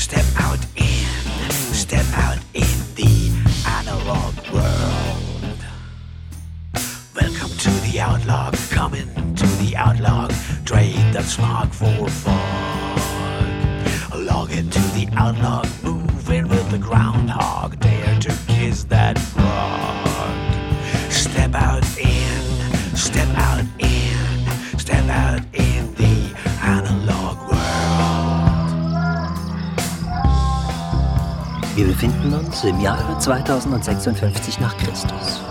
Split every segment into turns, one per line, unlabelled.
Step out in, step out in the analog world. Welcome to the outlog, coming to the outlog. Trade that smog for fog. Log into the move in with the groundhog. Dare to kiss that frog. Step out in, step out
befinden uns im Jahre 2056 nach Christus.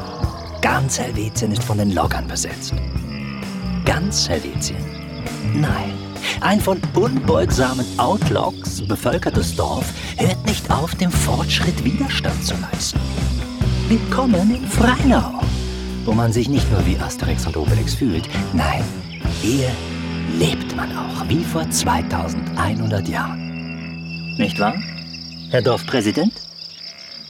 Ganz Helvetien ist von den Loggern besetzt. Ganz Helvetien? Nein. Ein von unbeugsamen Outlaws bevölkertes Dorf hört nicht auf, dem Fortschritt Widerstand zu leisten. Willkommen in Freinau, wo man sich nicht nur wie Asterix und Obelix fühlt, nein, hier lebt man auch wie vor 2100 Jahren. Nicht wahr, Herr Dorfpräsident?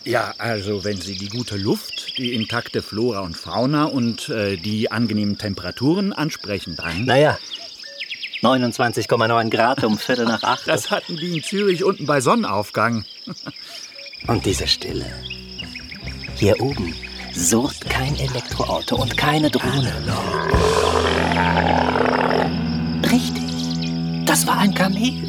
Ja, also wenn Sie die gute Luft, die intakte Flora und Fauna und äh, die angenehmen Temperaturen ansprechen, dann...
Naja, 29,9 Grad um Viertel nach acht.
Das hatten die in Zürich unten bei Sonnenaufgang.
Und diese Stille. Hier oben surrt kein Elektroauto und keine Drohne. Richtig, das war ein Kamel.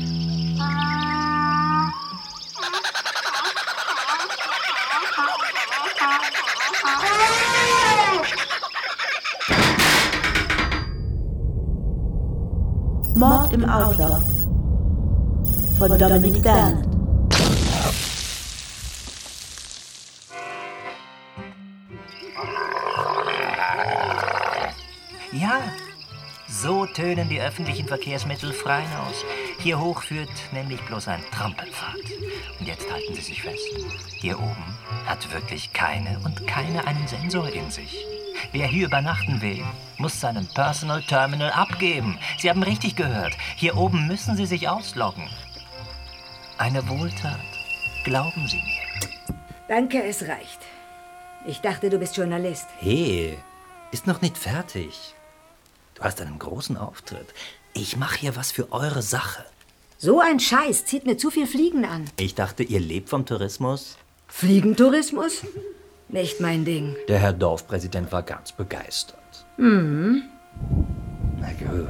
Mord im Outlaw von Dominic Bernard.
Ja, so tönen die öffentlichen Verkehrsmittel Freinaus. Hier hoch führt nämlich bloß ein Trampelpfad. Und jetzt halten Sie sich fest. Hier oben hat wirklich keine und keine einen Sensor in sich. Wer hier übernachten will, muss seinen Personal Terminal abgeben. Sie haben richtig gehört. Hier oben müssen Sie sich ausloggen. Eine Wohltat. Glauben Sie mir.
Danke, es reicht. Ich dachte, du bist Journalist.
Hey, ist noch nicht fertig. Du hast einen großen Auftritt. Ich mache hier was für eure Sache.
So ein Scheiß zieht mir zu viel Fliegen an.
Ich dachte, ihr lebt vom Tourismus.
Fliegentourismus? Nicht mein Ding.
Der Herr Dorfpräsident war ganz begeistert.
Mhm.
Na gut.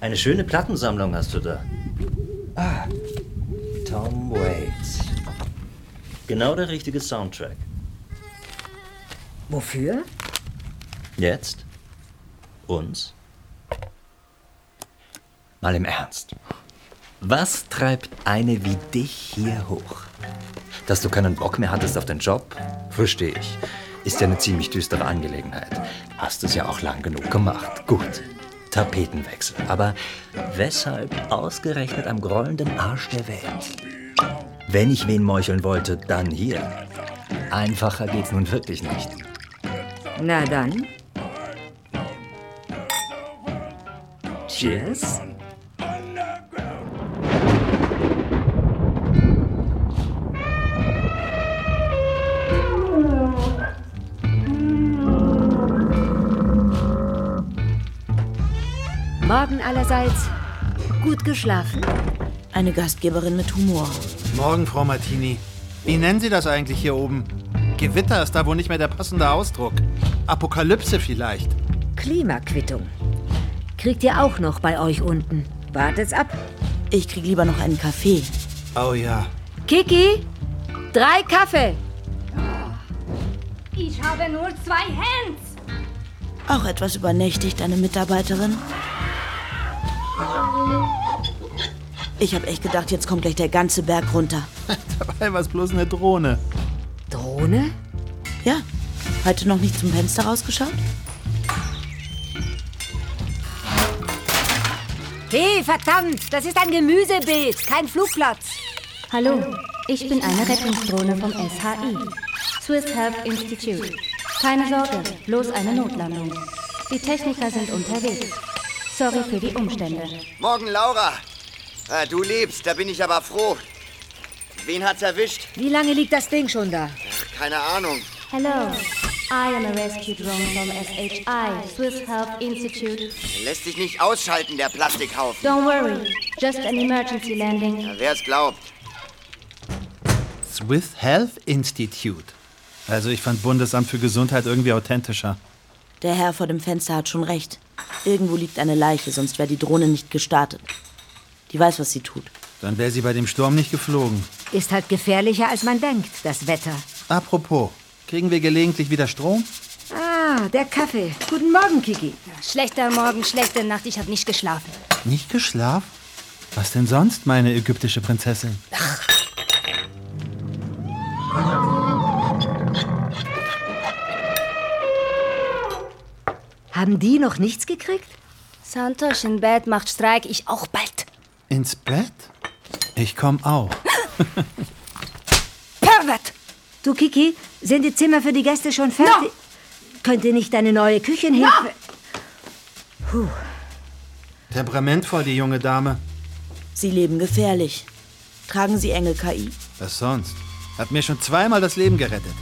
Eine schöne Plattensammlung hast du da. Ah, Tom Waits. Genau der richtige Soundtrack.
Wofür?
Jetzt? Uns? Mal im Ernst. Was treibt eine wie dich hier hoch? Dass du keinen Bock mehr hattest auf den Job? Verstehe ich. Ist ja eine ziemlich düstere Angelegenheit. Hast es ja auch lang genug gemacht. Gut. Tapetenwechsel. Aber weshalb ausgerechnet am grollenden Arsch der Welt? Wenn ich wen meucheln wollte, dann hier. Einfacher geht's nun wirklich nicht.
Na dann. Cheers. Allerseits. Gut geschlafen?
Eine Gastgeberin mit Humor.
Morgen, Frau Martini. Wie nennen Sie das eigentlich hier oben? Gewitter ist da wohl nicht mehr der passende Ausdruck. Apokalypse vielleicht.
Klimaquittung. Kriegt ihr auch noch bei euch unten. Wartet's ab.
Ich krieg lieber noch einen Kaffee.
Oh ja.
Kiki, drei Kaffee.
Ich habe nur zwei Hands.
Auch etwas übernächtigt, deine Mitarbeiterin. Ich habe echt gedacht, jetzt kommt gleich der ganze Berg runter.
Dabei war es bloß eine Drohne.
Drohne?
Ja. Heute noch nicht zum Fenster rausgeschaut?
Hey, verdammt, das ist ein Gemüsebeet, kein Flugplatz.
Hallo, ich bin eine Rettungsdrohne vom SHI, Swiss Health Institute. Keine Sorge, bloß eine Notlandung. Die Techniker sind unterwegs. Sorry für die Umstände.
Morgen, Laura. Ah, du lebst, da bin ich aber froh. Wen hat's erwischt?
Wie lange liegt das Ding schon da?
Keine Ahnung.
Hello. I am a rescue drone from SHI, Swiss Health Institute.
Lässt sich nicht ausschalten, der Plastikhaufen.
Don't worry, just an emergency landing.
Ja, Wer es glaubt.
Swiss Health Institute. Also ich fand Bundesamt für Gesundheit irgendwie authentischer.
Der Herr vor dem Fenster hat schon recht. Irgendwo liegt eine Leiche, sonst wäre die Drohne nicht gestartet. Die weiß, was sie tut.
Dann wäre sie bei dem Sturm nicht geflogen.
Ist halt gefährlicher, als man denkt, das Wetter.
Apropos, kriegen wir gelegentlich wieder Strom?
Ah, der Kaffee. Guten Morgen, Kiki.
Schlechter Morgen, schlechte Nacht, ich habe nicht geschlafen.
Nicht geschlafen? Was denn sonst, meine ägyptische Prinzessin?
Haben die noch nichts gekriegt?
Santosh in Bett macht Streik, ich auch bald.
Ins Bett? Ich komm auch.
Pervert! Du, Kiki, sind die Zimmer für die Gäste schon fertig? Könnte nicht deine neue Küchenhilfe...
Temperamentvoll, die junge Dame.
Sie leben gefährlich. Tragen Sie Engel-KI?
Was sonst? Hat mir schon zweimal das Leben gerettet.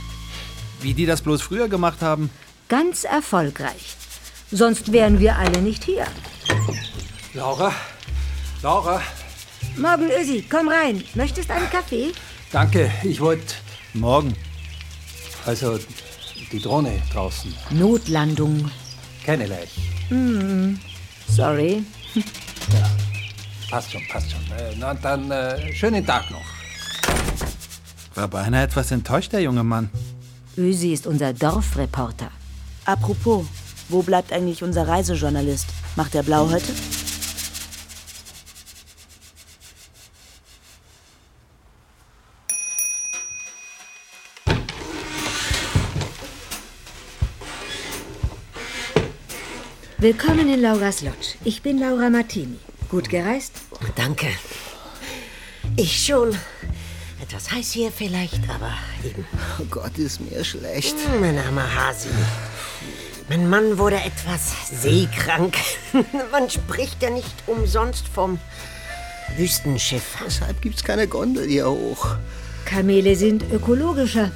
Wie die das bloß früher gemacht haben.
Ganz erfolgreich. Sonst wären wir alle nicht hier.
Laura? Laura?
Morgen, Ösi, komm rein. Möchtest einen Kaffee?
Danke, ich wollte.
Morgen.
Also, die Drohne draußen.
Notlandung.
Keinerlei.
Sorry.
Passt schon, passt schon. Äh, na, dann äh, schönen Tag noch.
War beinahe etwas enttäuscht, der junge Mann.
Ösi ist unser Dorfreporter.
Apropos, wo bleibt eigentlich unser Reisejournalist? Macht er blau heute?
Willkommen in Lauras Lodge. Ich bin Laura Martini. Gut gereist?
Danke. Ich schon. Etwas heiß hier vielleicht, aber eben.
Oh Gott, ist mir schlecht.
Hm, Mein armer Hasi. Mein Mann wurde etwas seekrank. Man spricht ja nicht umsonst vom Wüstenschiff.
Deshalb gibt's keine Gondel hier hoch.
Kamele sind ökologischer.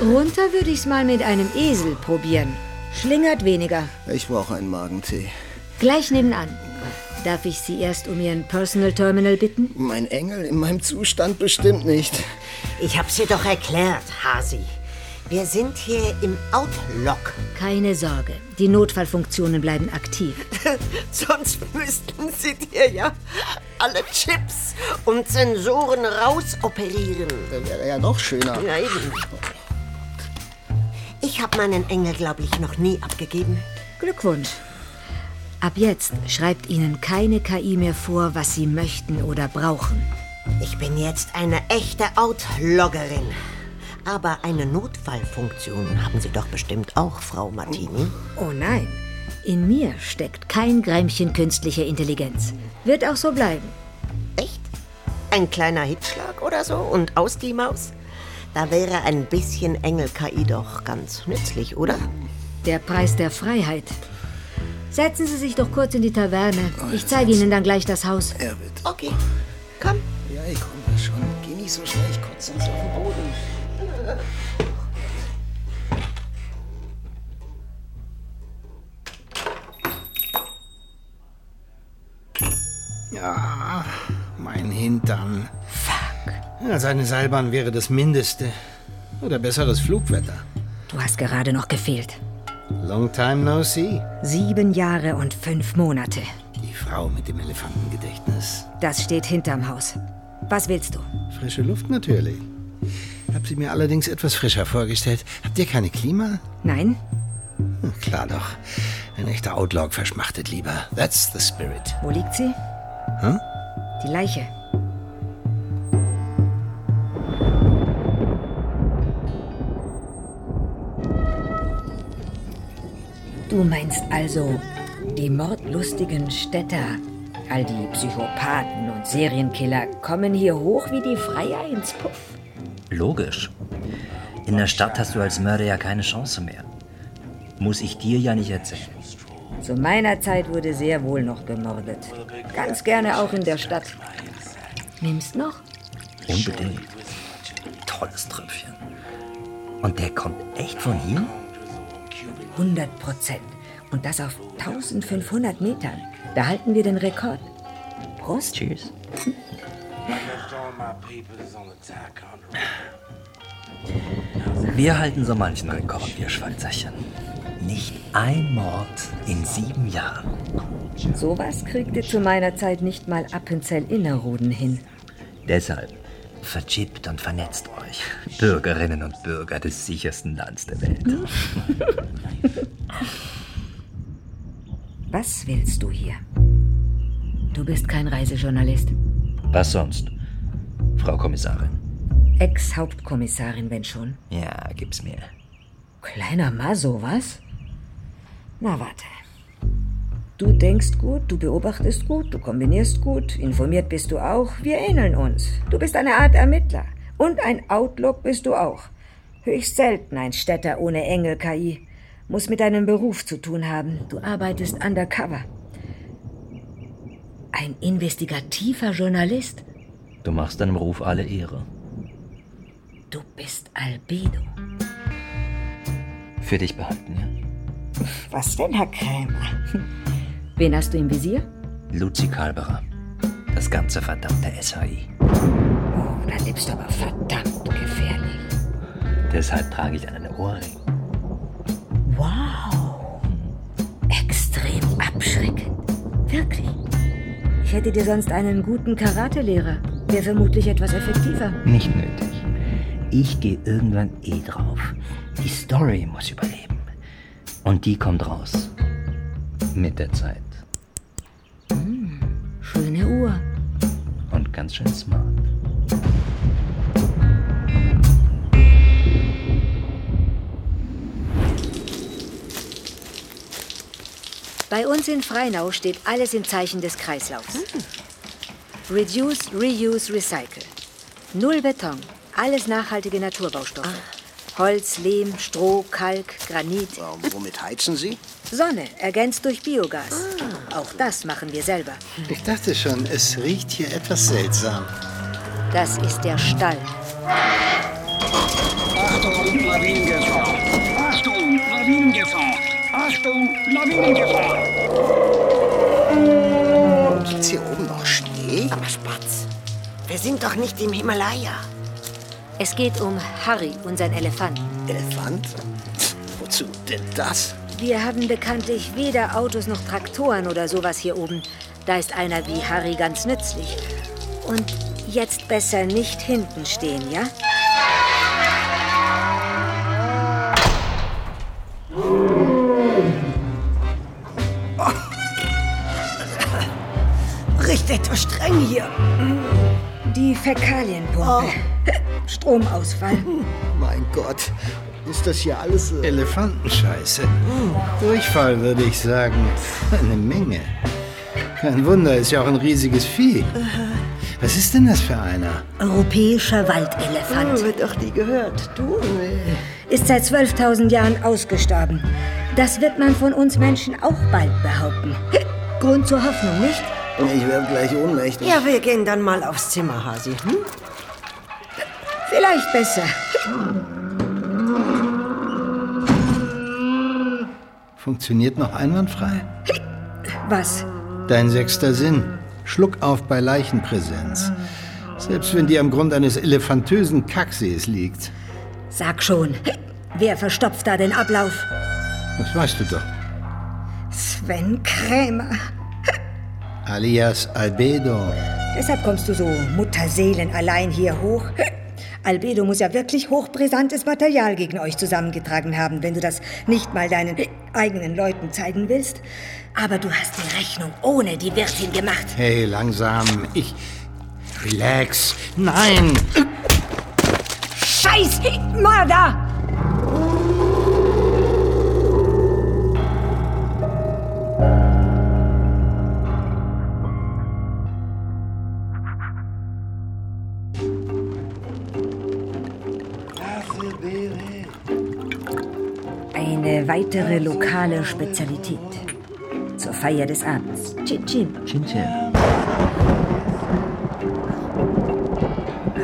Runter würde ich's mal mit einem Esel probieren. Schlingert weniger.
Ich brauche einen Magentee.
Gleich nebenan. Darf ich Sie erst um Ihren Personal Terminal bitten?
Mein Engel in meinem Zustand bestimmt nicht.
Ich hab's dir doch erklärt, Hasi. Wir sind hier im Outlock.
Keine Sorge, die Notfallfunktionen bleiben aktiv.
Sonst müssten sie dir ja alle Chips und Sensoren rausoperieren.
Das wäre ja noch schöner.
Ja, eben. Ich habe meinen Engel, glaube ich, noch nie abgegeben.
Glückwunsch. Ab jetzt schreibt Ihnen keine KI mehr vor, was Sie möchten oder brauchen.
Ich bin jetzt eine echte Outloggerin. Aber eine Notfallfunktion haben Sie doch bestimmt auch, Frau Martini.
Oh nein, in mir steckt kein Grämchen künstlicher Intelligenz. Wird auch so bleiben.
Echt? Ein kleiner Hitzschlag oder so und aus die Maus? Da wäre ein bisschen Engel-KI doch ganz nützlich, oder?
Der Preis der Freiheit. Setzen Sie sich doch kurz in die Taverne. Ich zeige Ihnen dann gleich das Haus.
Er wird.
Okay, komm.
Ja, ich komme schon. Geh nicht so schnell, ich kotze uns auf den Boden. Ja, mein Hintern. Fuck. Ja, seine Seilbahn wäre das Mindeste. Oder besseres Flugwetter.
Du hast gerade noch gefehlt.
Long time no see.
Sieben Jahre und fünf Monate.
Die Frau mit dem Elefantengedächtnis.
Das steht hinterm Haus. Was willst du?
Frische Luft natürlich. Hab sie mir allerdings etwas frischer vorgestellt. Habt ihr keine Klima?
Nein?
Hm, Klar doch. Ein echter Outlaw verschmachtet lieber. That's the spirit.
Wo liegt sie?
Hm?
Die Leiche. Du meinst also, die mordlustigen Städter, all die Psychopathen und Serienkiller kommen hier hoch wie die Freier ins Puff?
Logisch. In der Stadt hast du als Mörder ja keine Chance mehr. Muss ich dir ja nicht erzählen.
Zu meiner Zeit wurde sehr wohl noch gemordet. Ganz gerne auch in der Stadt. Nimmst noch?
Unbedingt. Tolles Tröpfchen. Und der kommt echt von hier?
100 Prozent. Und das auf 1500 Metern. Da halten wir den Rekord. Prost.
Tschüss. Wir halten so manchen Rekord, wir Schweizerchen. Nicht ein Mord in sieben Jahren.
Sowas kriegte zu meiner Zeit nicht mal Appenzell Innerrhoden hin.
Deshalb verchippt und vernetzt euch, Bürgerinnen und Bürger des sichersten Landes der Welt.
Was willst du hier? Du bist kein Reisejournalist.
Was sonst, Frau Kommissarin?
Ex-Hauptkommissarin, wenn schon.
Ja, gib's mir.
Kleiner Maso, was? Na, warte. Du denkst gut, du beobachtest gut, du kombinierst gut, informiert bist du auch. Wir ähneln uns. Du bist eine Art Ermittler. Und ein Outlook bist du auch. Höchst selten ein Städter ohne Engel-KI. Muss mit deinem Beruf zu tun haben. Du arbeitest undercover. Ein investigativer Journalist.
Du machst deinem Ruf alle Ehre.
Du bist Albedo.
Für dich behalten, ja?
Was denn, Herr Krämer? Wen hast du im Visier?
Luzi Kalberer. Das ganze verdammte SHI.
Oh, da lebst du aber verdammt gefährlich.
Deshalb trage ich einen Ohrring.
Wow. Extrem abschreckend. Wirklich. Ich hätte dir sonst einen guten Karatelehrer. Wäre vermutlich etwas effektiver.
Nicht nötig. Ich gehe irgendwann eh drauf. Die Story muss überleben. Und die kommt raus. Mit der Zeit.
Hm, schöne Uhr.
Und ganz schön smart.
Bei uns in Freinau steht alles im Zeichen des Kreislaufs. Reduce, Reuse, Recycle. Null Beton. Alles nachhaltige Naturbaustoffe. Holz, Lehm, Stroh, Kalk, Granit.
womit heizen Sie?
Sonne, ergänzt durch Biogas. Auch das machen wir selber.
Ich dachte schon, es riecht hier etwas seltsam.
Das ist der Stall.
Achtung, Lawinengefahr! Achtung, Lawinengefahr! Achtung, Lawinengefahr!
Gibt's hier oben
wir sind doch nicht im Himalaya.
Es geht um Harry, unseren Elefanten.
Elefant? Wozu denn das?
Wir haben bekanntlich weder Autos noch Traktoren oder sowas hier oben. Da ist einer wie Harry ganz nützlich. Und jetzt besser nicht hinten stehen, ja?
Riecht etwas streng hier.
Die Fäkalienpumpe. Stromausfall.
Mein Gott, ist das hier alles... Äh
Elefantenscheiße. Durchfall, würde ich sagen. Eine Menge. Kein Wunder, ist ja auch ein riesiges Vieh. Was ist denn das für einer?
Europäischer Waldelefant.
Oh, wird doch nie gehört. Du?
Ist seit 12.000 Jahren ausgestorben. Das wird man von uns Menschen auch bald behaupten. Grund zur Hoffnung, nicht?
Ich werde gleich ohnmächtig.
Ja, wir gehen dann mal aufs Zimmer, Hasi. Hm?
Vielleicht besser.
Funktioniert noch einwandfrei?
Was?
Dein sechster Sinn. Schluck auf bei Leichenpräsenz. Selbst wenn die am Grund eines elefantösen Kacksees liegt.
Sag schon, wer verstopft da den Ablauf?
Das weißt du doch.
Sven Krämer.
Alias Albedo.
Deshalb kommst du so Mutterseelen allein hier hoch. Albedo muss ja wirklich hochbrisantes Material gegen euch zusammengetragen haben, wenn du das nicht mal deinen eigenen Leuten zeigen willst. Aber du hast die Rechnung ohne die Wirtin gemacht.
Hey, langsam. Ich. Relax. Nein!
Scheiß Mörder! Eine weitere lokale Spezialität. Zur Feier des Abends. Chin Chin.
Chin Chin.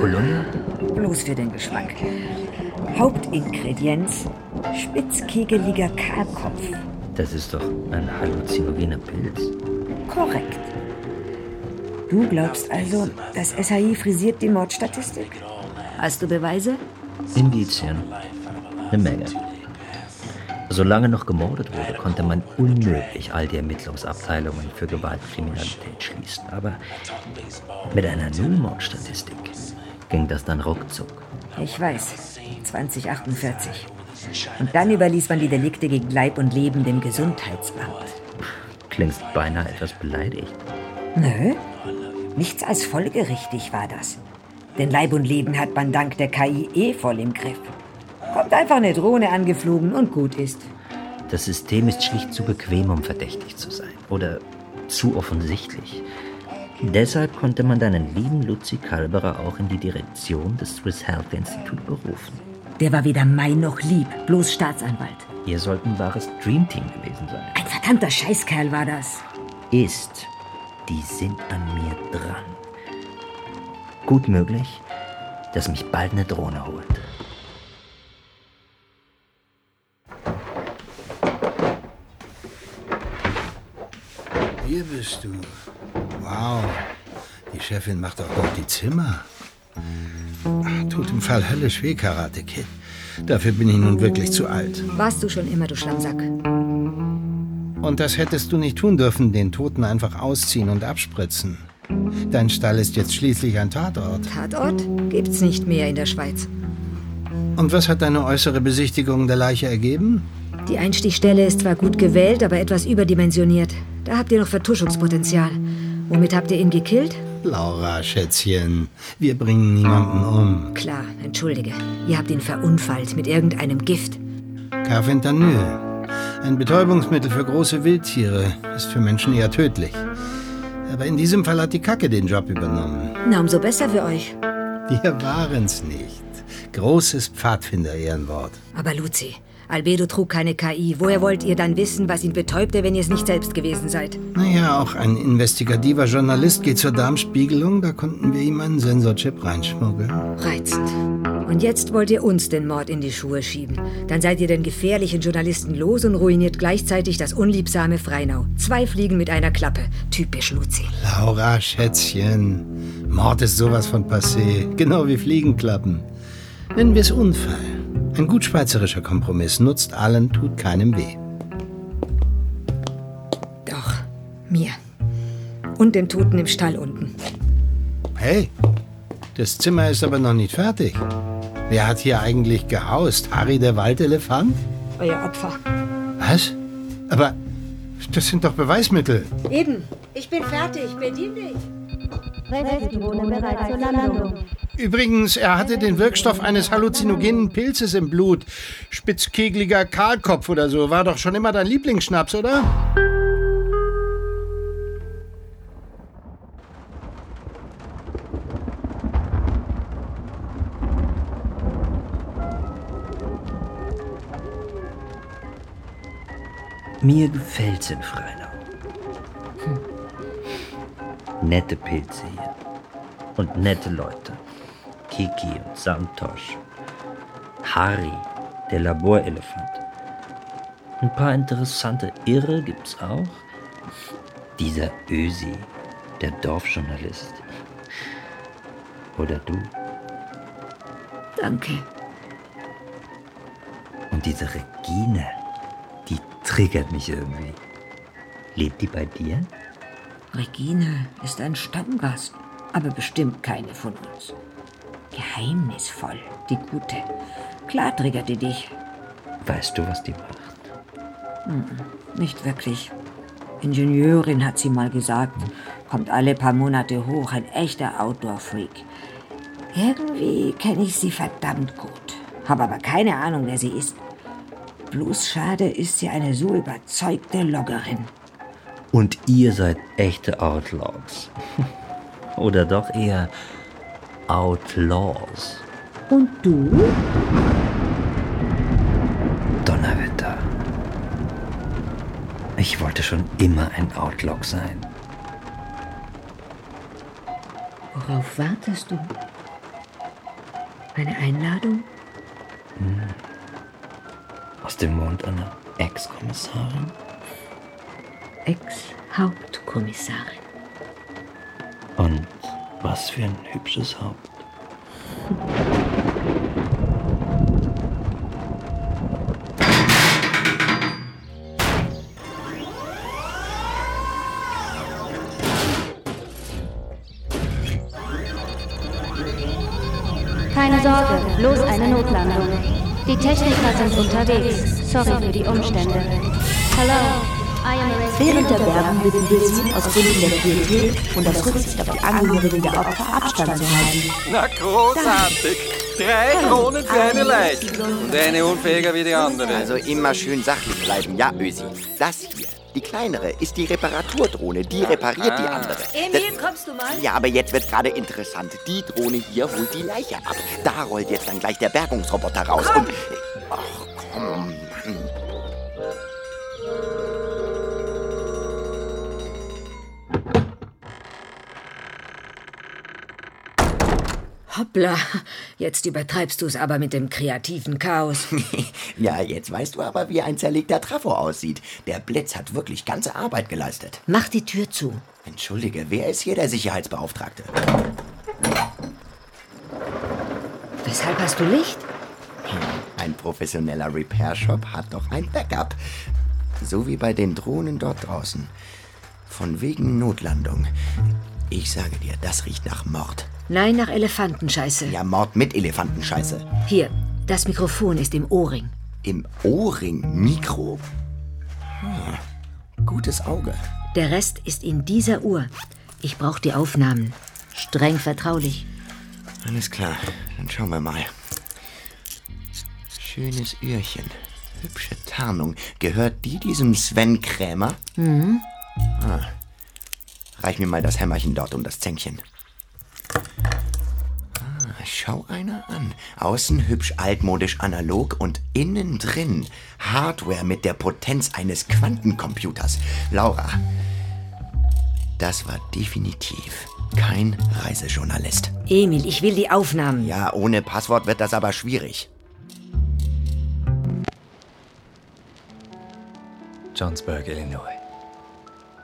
Holunder?
Bloß für den Geschmack. Hauptingredienz Spitzkegeliger Kahlkopf.
Das ist doch ein halluzinogener Pilz.
Korrekt. Du glaubst also, das SAI frisiert die Mordstatistik? Hast du Beweise?
Indizien. Eine Menge. Solange noch gemordet wurde, konnte man unmöglich all die Ermittlungsabteilungen für Gewaltkriminalität schließen. Aber mit einer Nullmordstatistik ging das dann ruckzuck.
Ich weiß. 2048. Und dann überließ man die Delikte gegen Leib und Leben dem Gesundheitsamt.
Klingst beinahe etwas beleidigt.
Nö, nichts als folgerichtig war das. Denn Leib und Leben hat man dank der KI eh voll im Griff. Kommt einfach eine Drohne angeflogen und gut ist.
Das System ist schlicht zu bequem, um verdächtig zu sein. Oder zu offensichtlich. Deshalb konnte man deinen lieben Luzi Kalberer auch in die Direktion des Swiss Health Institute berufen.
Der war weder mein noch lieb, bloß Staatsanwalt.
Ihr sollt ein wahres Dreamteam gewesen sein.
Ein verdammter Scheißkerl war das.
Ist. Die sind an mir dran. Gut möglich, dass mich bald eine Drohne holt.
Hier bist du. Wow. Die Chefin macht auch noch die Zimmer. Tut im Fall höllisch weh, Karate Kid. Dafür bin ich nun wirklich zu alt.
Warst du schon immer, du Schlammsack?
Und das hättest du nicht tun dürfen, den Toten einfach ausziehen und abspritzen. Dein Stall ist jetzt schließlich ein Tatort.
Tatort gibt's nicht mehr in der Schweiz.
Und was hat deine äußere Besichtigung der Leiche ergeben?
Die Einstichstelle ist zwar gut gewählt, aber etwas überdimensioniert. Da habt ihr noch Vertuschungspotenzial. Womit habt ihr ihn gekillt?
Laura, Schätzchen, wir bringen niemanden um.
Klar, entschuldige. Ihr habt ihn verunfallt mit irgendeinem Gift.
Carfentanyl. Ein Betäubungsmittel für große Wildtiere ist für Menschen eher tödlich. Aber in diesem Fall hat die Kacke den Job übernommen.
Na, umso besser für euch.
Wir waren's nicht. Großes Pfadfinder-Ehrenwort.
Aber Luzi, Albedo trug keine KI. Woher wollt ihr dann wissen, was ihn betäubte, wenn ihr es nicht selbst gewesen seid?
Naja, auch ein investigativer Journalist geht zur Darmspiegelung. Da konnten wir ihm einen Sensorchip reinschmuggeln.
Reizend. Und jetzt wollt ihr uns den Mord in die Schuhe schieben. Dann seid ihr den gefährlichen Journalisten los und ruiniert gleichzeitig das unliebsame Freinau. Zwei Fliegen mit einer Klappe. Typisch Luzi.
Laura, Schätzchen. Mord ist sowas von passé. Genau wie Fliegenklappen. Nennen wir es Unfall. Ein gut schweizerischer Kompromiss nutzt allen, tut keinem weh.
Doch, mir. Und den Toten im Stall unten.
Hey, das Zimmer ist aber noch nicht fertig. Wer hat hier eigentlich gehaust? Harry der Waldelefant?
Euer Opfer.
Was? Aber das sind doch Beweismittel.
Eben. Ich bin fertig. Bedien dich.
Rettungsdrohne bereit zur Landung.
Übrigens, er hatte den Wirkstoff eines halluzinogenen Pilzes im Blut. Spitzkegeliger Kahlkopf oder so. War doch schon immer dein Lieblingsschnaps, oder?
Mir gefällt's in Freinau. Hm. Nette Pilze hier. Und nette Leute. Kiki und Santosh. Harry, der Laborelefant. Ein paar interessante Irre gibt's auch. Dieser Ösi, der Dorfjournalist. Oder du.
Danke.
Und diese Regine, die triggert mich irgendwie. Lebt die bei dir?
Regine ist ein Stammgast, aber bestimmt keine von uns. Geheimnisvoll, die Gute. Klar triggert die dich.
Weißt du, was die macht?
Hm, nicht wirklich. Ingenieurin hat sie mal gesagt. Kommt alle paar Monate hoch, ein echter Outdoor-Freak. Irgendwie kenne ich sie verdammt gut. Habe aber keine Ahnung, wer sie ist. Bloß schade ist sie eine so überzeugte Loggerin.
Und ihr seid echte Outlaws. Oder doch eher Outlaws.
Und du?
Donnerwetter. Ich wollte schon immer ein Outlaw sein.
Worauf wartest du? Eine Einladung?
Hm. Aus dem Mund einer Ex-Kommissarin?
Ex-Hauptkommissarin.
Was für ein hübsches Haupt.
Keine Sorge, bloß eine Notlandung. Die Techniker sind unterwegs. Sorry für die Umstände. A
Während der Werbung bitten wir Sie, aus Gründen der Pietät und aus Rücksicht auf die Angehörigen der Opfer Abstand zu halten.
Na großartig. Drei Kronen für eine Leiche und eine unfähiger wie die andere.
Also immer schön sachlich bleiben, ja, Ösi. Das hier, die kleinere, ist die Reparaturdrohne. Die repariert die andere.
Emil, kommst du mal?
Ja, aber jetzt wird gerade interessant. Die Drohne hier holt die Leiche ab. Da rollt jetzt dann gleich der Bergungsroboter raus. Und. Ach, komm,
Hoppla, jetzt übertreibst du es aber mit dem kreativen Chaos.
Ja, jetzt weißt du aber, wie ein zerlegter Trafo aussieht. Der Blitz hat wirklich ganze Arbeit geleistet.
Mach die Tür zu.
Entschuldige, wer ist hier der Sicherheitsbeauftragte?
Weshalb hast du Licht?
Ein professioneller Repair-Shop hat doch ein Backup. So wie bei den Drohnen dort draußen. Von wegen Notlandung. Ich sage dir, das riecht nach Mord.
Nein, nach Elefantenscheiße.
Ja, Mord mit Elefantenscheiße.
Hier, das Mikrofon ist im Ohrring.
Im Ohrring Mikro. Hm, gutes Auge.
Der Rest ist in dieser Uhr. Ich brauche die Aufnahmen. Streng vertraulich.
Alles klar, dann schauen wir mal. Schönes Öhrchen. Hübsche Tarnung. Gehört die diesem Sven Krämer?
Mhm.
Ah. Reich mir mal das Hämmerchen dort um das Zänkchen. Ah, schau einer an. Außen hübsch altmodisch analog und innen drin Hardware mit der Potenz eines Quantencomputers. Laura, das war definitiv kein Reisejournalist.
Emil, ich will die Aufnahmen.
Ja, ohne Passwort wird das aber schwierig.
Johnsburg, Illinois.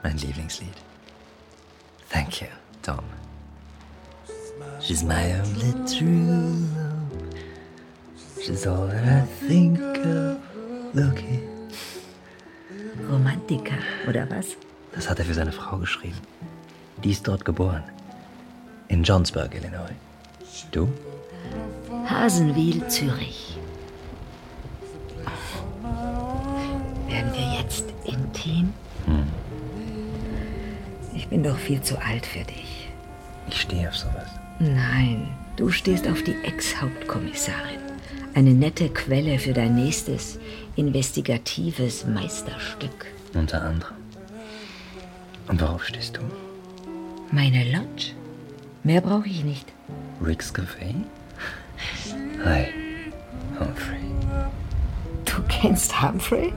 Mein Lieblingslied. Thank you, Tom. She's my only true love. She's all that I think of. Looking.
Romantiker, oder was?
Das hat er für seine Frau geschrieben. Die ist dort geboren. In Johnsburg, Illinois. Du?
Hasenwil, Zürich. Werden wir jetzt intim?
Hm.
Ich bin doch viel zu alt für dich.
Ich stehe auf sowas.
Nein, du stehst auf die Ex-Hauptkommissarin. Eine nette Quelle für dein nächstes investigatives Meisterstück.
Unter anderem. Und worauf stehst du?
Meine Lodge? Mehr brauche ich nicht.
Rick's Café? Hi, Humphrey.
Du kennst Humphrey?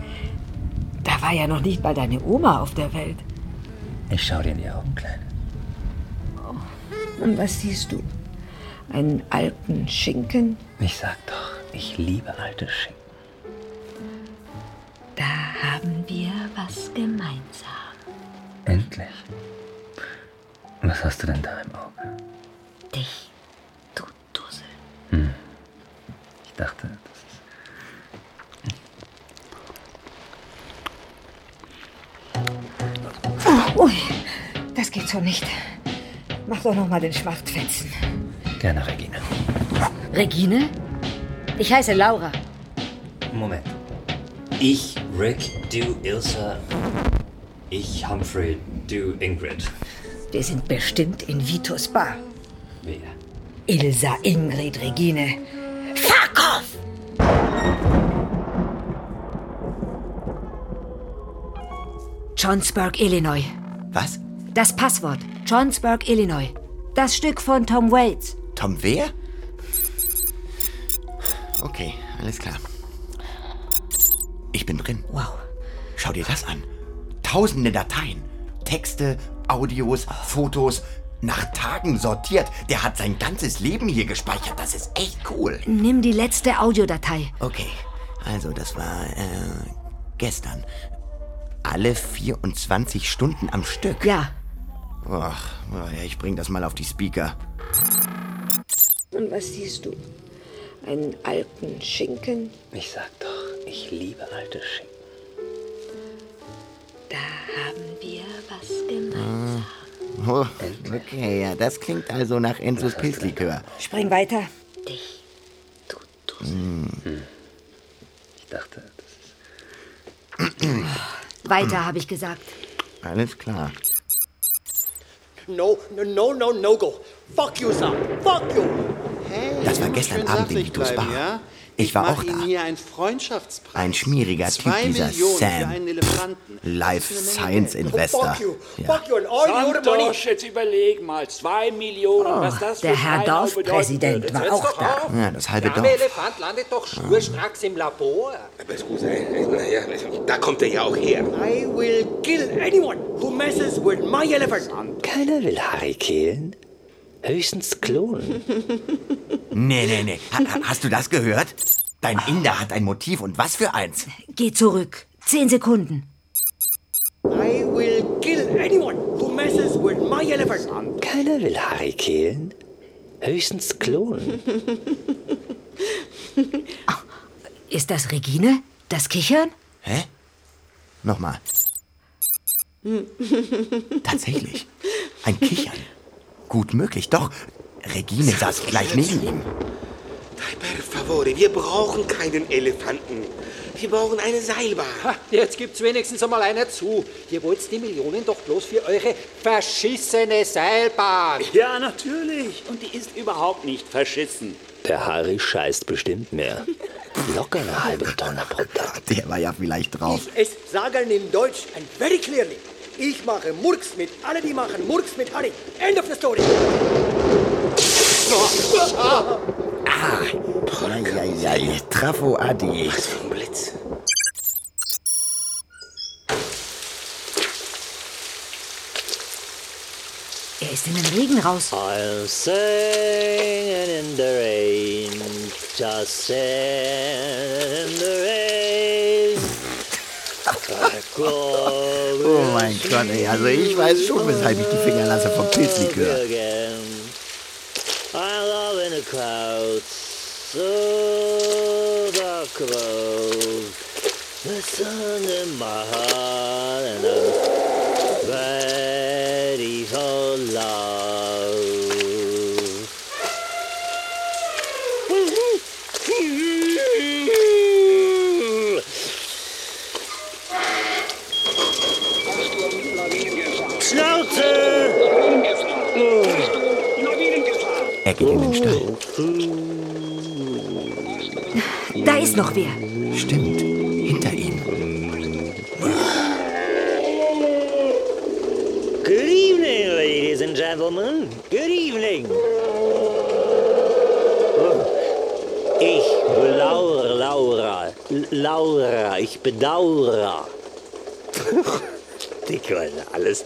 Da war ja noch nicht mal deine Oma auf der Welt.
Ich schau dir in die Augen, Kleine.
Und was siehst du? Einen alten Schinken?
Ich sag doch, ich liebe alte Schinken.
Da haben wir was gemeinsam.
Endlich. Was hast du denn da im Auge?
Dich, du Dussel.
Hm. Ich dachte, das ist.
Ui, das geht so nicht. Mach doch noch mal den Schwarzfetzen.
Gerne, Regina.
Regine? Ich heiße Laura.
Moment. Ich, Rick, du, Ilsa. Ich, Humphrey, du, Ingrid.
Wir sind bestimmt in Vitos Bar.
Wer?
Ilsa, Ingrid, Regine. Fuck off! Johnsburg, Illinois.
Was?
Das Passwort. Johnsburg, Illinois. Das Stück von Tom Waits.
Tom wer? Okay, alles klar. Ich bin drin.
Wow.
Schau dir das an. Tausende Dateien. Texte, Audios, Fotos. Nach Tagen sortiert. Der hat sein ganzes Leben hier gespeichert. Das ist echt cool.
Nimm die letzte Audiodatei.
Okay, Also, das war äh, gestern. Alle 24 Stunden am Stück.
Ja.
Ach, ja, ich bring das mal auf die Speaker.
Und was siehst du? Einen alten Schinken?
Ich sag doch, ich liebe alte Schinken.
Da haben wir was gemeinsam.
Oh, okay, ja, das klingt also nach Enzos Pilzlikör.
Spring weiter.
Hm.
Ich dachte,
Weiter, habe ich gesagt.
Alles klar.
No, no, no, no, no go. Fuck you, son. Fuck you.
Das war gestern Abend in Bar.
ja?
Ich war auch da. Ein schmieriger Typ, dieser
Millionen
Sam. Life Science Investor.
Fuck you.
Ja.
Fuck you and all your money.
Santos, jetzt überleg mal, zwei Millionen, was das für
der Herr Dorfpräsident war auch da.
Ja, das halbe
Der
Dorf.
Elefant landet doch schnurstracks im Labor.
Aber scusa, eh, naja, da kommt er ja auch her.
I will kill anyone who messes with my elephant.
Keiner will Harry killen. Höchstens klonen.
Nee, nee, nee. Ha, ha- hast du das gehört? Dein Inder hat ein Motiv und was für eins?
Geh zurück. Zehn Sekunden.
I will kill anyone who messes with my elephant.
Keiner will Harry killen. Höchstens klonen.
Ist das Regine? Das Kichern?
Hä? Nochmal. Tatsächlich. Ein Kichern. Gut möglich, doch. Regine saß gleich neben ihm.
Per favore, wir brauchen keinen Elefanten. Wir brauchen eine Seilbahn.
Ha, jetzt gibt's wenigstens einmal einer zu. Ihr wollt die Millionen doch bloß für eure verschissene Seilbahn.
Ja, natürlich. Und die ist überhaupt nicht verschissen.
Der Harry scheißt bestimmt mehr. Locker eine halbe Tonne pro Tag.
Der war ja vielleicht drauf.
Es sagen in Deutsch and very clearly. Ich mache Murks mit alle, die machen Murks mit Harry. End of the story.
Eieiei, Trafo Adi.
Was für ein Blitz.
Er ist in den Regen raus.
I'm singing in the rain, just singing in the rain.
Oh mein Gott, ey, also ich weiß schon, weshalb ich die Finger lasse vom Pilzlikör.
The sun in my heart, and I'm ready for love. Schnauze!
Er geht in den Stall.
Da ist noch wer.
Stimmt, hinter ihm.
Good evening, ladies and gentlemen. Good evening. Ich Laura, Laura, Laura, ich bedauere. Dickhäuter, alles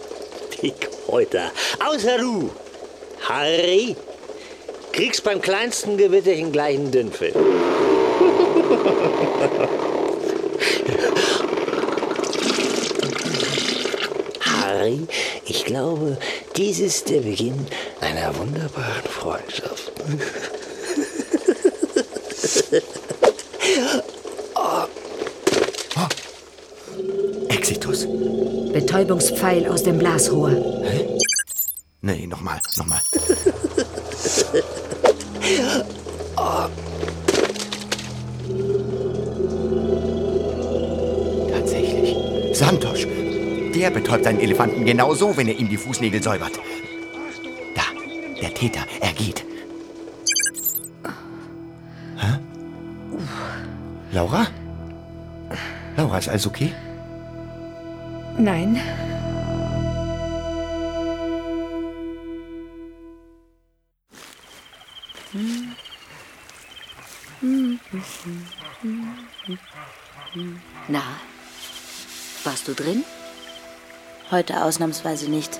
Dickhäuter. Außer du, Harry, kriegst beim kleinsten Gewitterchen gleich einen Dünnfilm. Harry, ich glaube, dies ist der Beginn einer wunderbaren Freundschaft.
Betäubungspfeil aus dem Blasrohr.
Nee, nochmal, nochmal. Tatsächlich. Santosch. Der betäubt seinen Elefanten genau so, wenn er ihm die Fußnägel säubert. Da, der Täter, er geht. Hä? Laura? Laura, ist alles okay?
Nein.
Na, warst du drin? Heute ausnahmsweise nicht.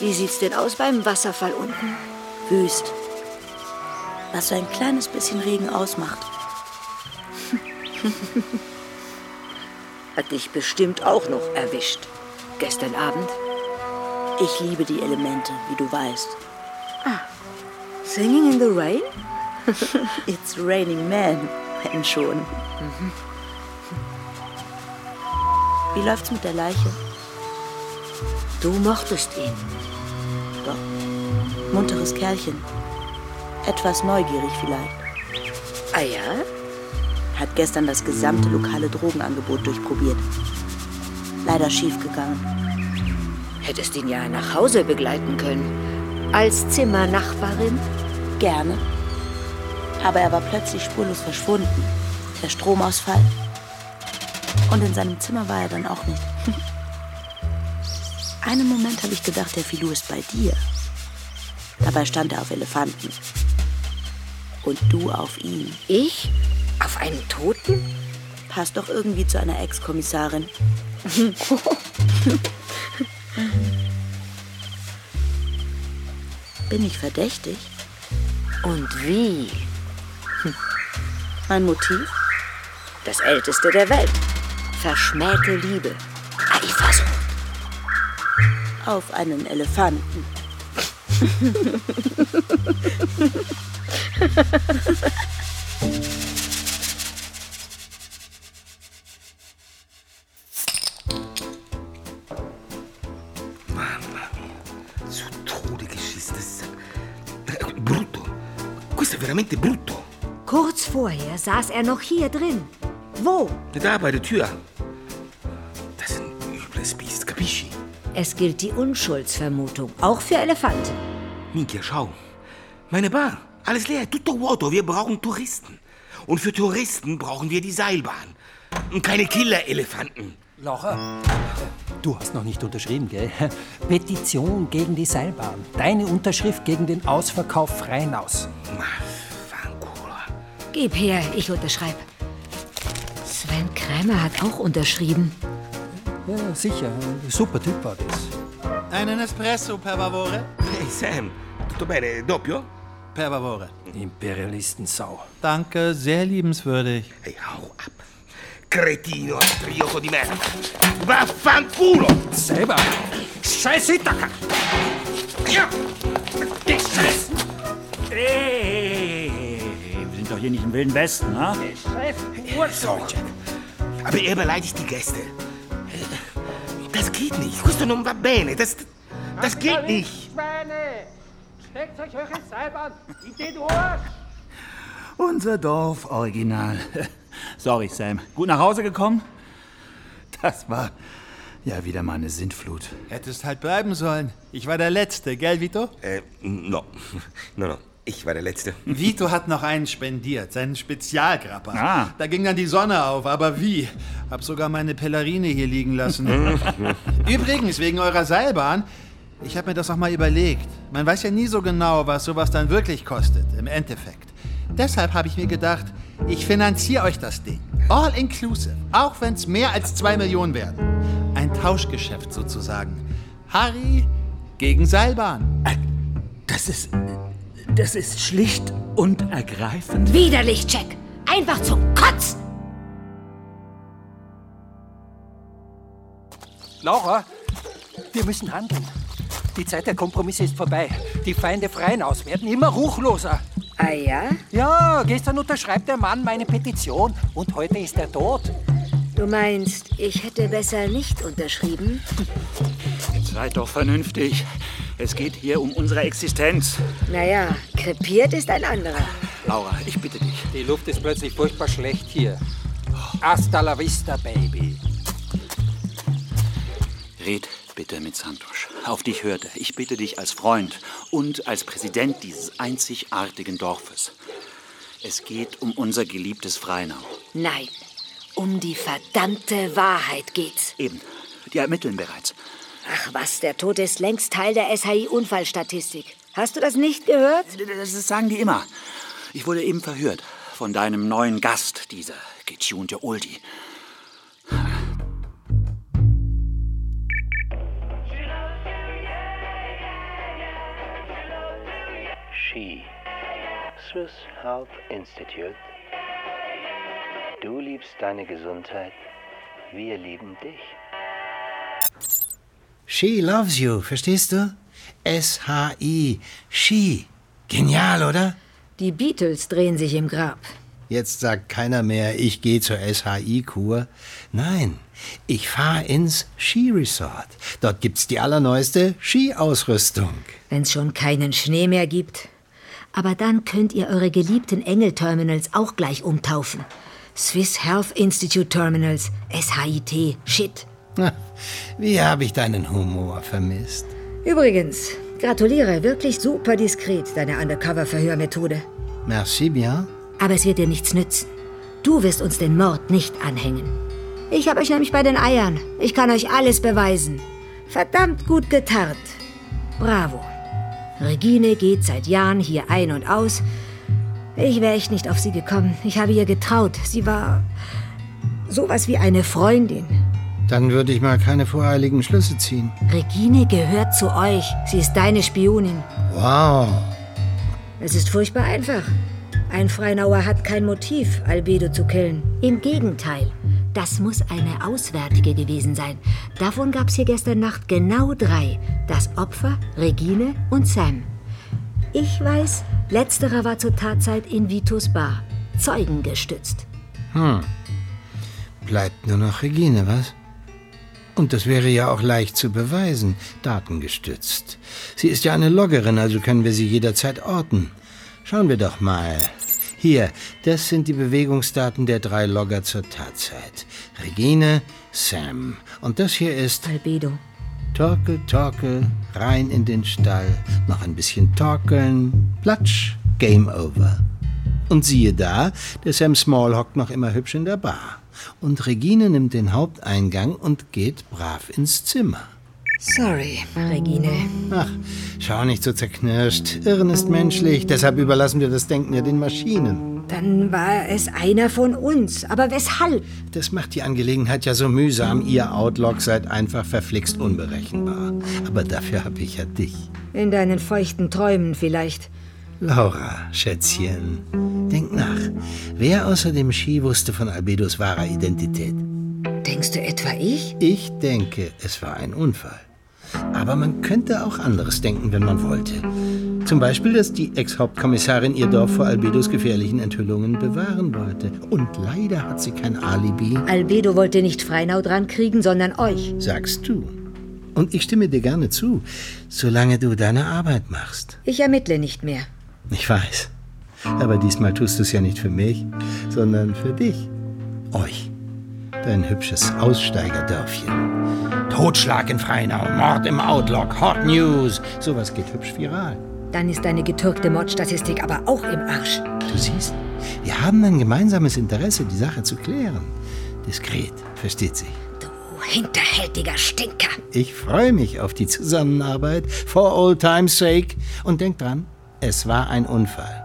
Wie sieht's denn aus beim Wasserfall unten?
Wüst. Was so ein kleines bisschen Regen ausmacht.
Hat dich bestimmt auch noch erwischt. Gestern Abend.
Ich liebe die Elemente, wie du weißt.
Ah, Singing in the Rain?
It's raining men, wenn schon. Wie läuft's mit der Leiche?
Du mochtest ihn.
Doch. Munteres Kerlchen. Etwas neugierig vielleicht.
Ah ja?
Hat gestern das gesamte lokale Drogenangebot durchprobiert. Leider schief gegangen.
Hättest ihn ja nach Hause begleiten können. Als Zimmernachbarin?
Gerne. Aber er war plötzlich spurlos verschwunden. Der Stromausfall. Und in seinem Zimmer war er dann auch nicht. Einen Moment habe ich gedacht, der Filou ist bei dir. Dabei stand er auf Elefanten. Und du auf ihn.
Ich? Auf einen Toten?
Passt doch irgendwie zu einer Ex-Kommissarin. Bin ich verdächtig?
Und wie?
Mein Motiv?
Das älteste der Welt. Verschmähte Liebe. Eifersucht.
Auf einen Elefanten.
Veramente brutto.
Kurz vorher saß er noch hier drin. Wo?
Da bei der Tür. Das ist ein übles Biest, capisci?
Es gilt die Unschuldsvermutung, auch für Elefanten.
Minchia, schau. Meine Bar, alles leer, tutto vuoto. Wir brauchen Touristen. Und für Touristen brauchen wir die Seilbahn. Und keine Killer-Elefanten.
Laura, du hast noch nicht unterschrieben, gell? Petition gegen die Seilbahn. Deine Unterschrift gegen den Ausverkauf Freinaus.
Gib her, ich unterschreibe. Sven Krämer hat auch unterschrieben.
Ja, sicher. Ein super Typ war das.
Einen Espresso, per favore?
Hey Sam, tutto bene? Doppio?
Per favore.
Imperialistensau.
Danke, sehr liebenswürdig.
Hey, hau ab. Cretino, Trioco di merda. Vaffanculo!
Selber. Scheiß Ithaca!
Ja!
Die Scheiß! Sind doch hier nicht im Wilden Westen, ne?
Sorry, Jack. Aber er beleidigt die Gäste. Das geht nicht. Questo non va bene. Das, das geht nicht.
Schweine! Steckt euch eure Seilbahn in den Arsch!
Unser Dorf Original. Sorry, Sam. Gut nach Hause gekommen? Das war ja wieder mal eine Sintflut.
Hättest halt bleiben sollen. Ich war der Letzte, gell, Vito?
Äh, no. No, no. Ich war der Letzte.
Vito hat noch einen spendiert, seinen Spezialgrapper.
Ah.
Da ging dann die Sonne auf, aber wie? Hab sogar meine Pellerine hier liegen lassen. Übrigens, wegen eurer Seilbahn, ich habe mir das auch mal überlegt. Man weiß ja nie so genau, was sowas dann wirklich kostet, im Endeffekt. Deshalb habe ich mir gedacht, ich finanziere euch das Ding. All inclusive, auch wenn es mehr als zwei Millionen werden. Ein Tauschgeschäft sozusagen. Harry gegen Seilbahn.
Das ist. Das ist schlicht und ergreifend.
Widerlich, Jack. Einfach zum Kotzen.
Laura, wir müssen handeln. Die Zeit der Kompromisse ist vorbei. Die Feinde Freinaus werden immer ruchloser.
Ah ja?
Ja, gestern unterschreibt der Mann meine Petition und heute ist er tot.
Du meinst, ich hätte besser nicht unterschrieben?
Seid doch vernünftig. Es geht hier um unsere Existenz.
Naja, krepiert ist ein anderer.
Laura, ich bitte dich.
Die Luft ist plötzlich furchtbar schlecht hier. Hasta la vista, Baby.
Red bitte mit Santosch. Auf dich hört er. Ich bitte dich als Freund und als Präsident dieses einzigartigen Dorfes. Es geht um unser geliebtes Freinau.
Nein, um die verdammte Wahrheit geht's.
Eben, die ermitteln bereits.
Ach was, der Tod ist längst Teil der SHI-Unfallstatistik. Hast du das nicht gehört?
Das sagen die immer. Ich wurde eben verhört von deinem neuen Gast, dieser getunte Oldie.
She, Swiss Health Institute,
Du liebst deine Gesundheit, wir lieben dich.
She loves you, verstehst du? S-H-I, she. Genial, oder?
Die Beatles drehen sich im Grab.
Jetzt sagt keiner mehr, ich gehe zur SHI-Kur. Nein, ich fahre ins Skiresort. Dort gibt's die allerneueste Skiausrüstung.
Wenn's schon keinen Schnee mehr gibt. Aber dann könnt ihr eure geliebten Engel-Terminals auch gleich umtaufen. Swiss Health Institute Terminals, SHIT, Shit.
Wie habe ich deinen Humor vermisst?
Übrigens, gratuliere, wirklich super diskret, deine Undercover-Verhörmethode.
Merci bien.
Aber es wird dir nichts nützen. Du wirst uns den Mord nicht anhängen. Ich habe euch nämlich bei den Eiern. Ich kann euch alles beweisen. Verdammt gut getarnt. Bravo. Regine geht seit Jahren hier ein und aus. Ich wäre echt nicht auf sie gekommen. Ich habe ihr getraut. Sie war sowas wie eine Freundin.
Dann würde ich mal keine voreiligen Schlüsse ziehen.
Regine gehört zu euch. Sie ist deine Spionin.
Wow.
Es ist furchtbar einfach. Ein Freinauer hat kein Motiv, Albedo zu killen. Im Gegenteil. Das muss eine Auswärtige gewesen sein. Davon gab es hier gestern Nacht genau drei. Das Opfer, Regine und Sam. Ich weiß, letzterer war zur Tatzeit in Vitos Bar. Zeugen gestützt.
Hm. Bleibt nur noch Regine, was? Und das wäre ja auch leicht zu beweisen, datengestützt. Sie ist ja eine Loggerin, also können wir sie jederzeit orten. Schauen wir doch mal. Hier, das sind die Bewegungsdaten der drei Logger zur Tatzeit. Regine, Sam. Und das hier ist...
Albedo.
Torkel, Torkel, rein in den Stall. Noch ein bisschen torkeln. Platsch, Game over. Und siehe da, der Sam Small hockt noch immer hübsch in der Bar. Und Regine nimmt den Haupteingang und geht brav ins Zimmer.
Sorry, Regine.
Ach, schau nicht so zerknirscht. Irren ist menschlich, deshalb überlassen wir das Denken ja den Maschinen.
Dann war es einer von uns. Aber weshalb?
Das macht die Angelegenheit ja so mühsam. Ihr Outlook seid einfach verflixt unberechenbar. Aber dafür habe ich ja dich.
In deinen feuchten Träumen vielleicht.
Laura, Schätzchen, denk nach. Wer außer dem Ski wusste von Albedos wahrer Identität?
Denkst du etwa ich?
Ich denke, es war ein Unfall. Aber man könnte auch anderes denken, wenn man wollte. Zum Beispiel, dass die Ex-Hauptkommissarin ihr Dorf vor Albedos gefährlichen Enthüllungen bewahren wollte. Und leider hat sie kein Alibi.
Albedo wollte nicht Freinau dran kriegen, sondern euch.
Sagst du. Und ich stimme dir gerne zu, solange du deine Arbeit machst.
Ich ermittle nicht mehr.
Ich weiß. Aber diesmal tust du es ja nicht für mich, sondern für dich. Euch. Dein hübsches Aussteigerdörfchen. Totschlag in Freinau, Mord im Outlook, Hot News. Sowas geht hübsch viral.
Dann ist deine getürkte Mordstatistik aber auch im Arsch.
Du siehst, wir haben ein gemeinsames Interesse, die Sache zu klären. Diskret, versteht sich.
Du hinterhältiger Stinker.
Ich freue mich auf die Zusammenarbeit, for old time's sake. Und denk dran, es war ein Unfall.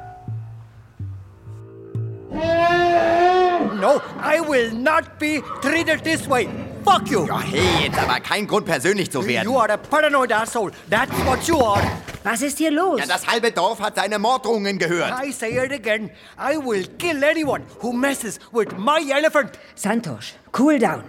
Will not be treated this way. Fuck you.
Ja, hey, jetzt aber kein Grund, persönlich zu werden.
You are a paranoid asshole. That's what you are.
Was ist hier los?
Ja, das halbe Dorf hat seine Morddrohungen gehört.
I say it again. I will kill anyone who messes with my elephant.
Santosh, cool down.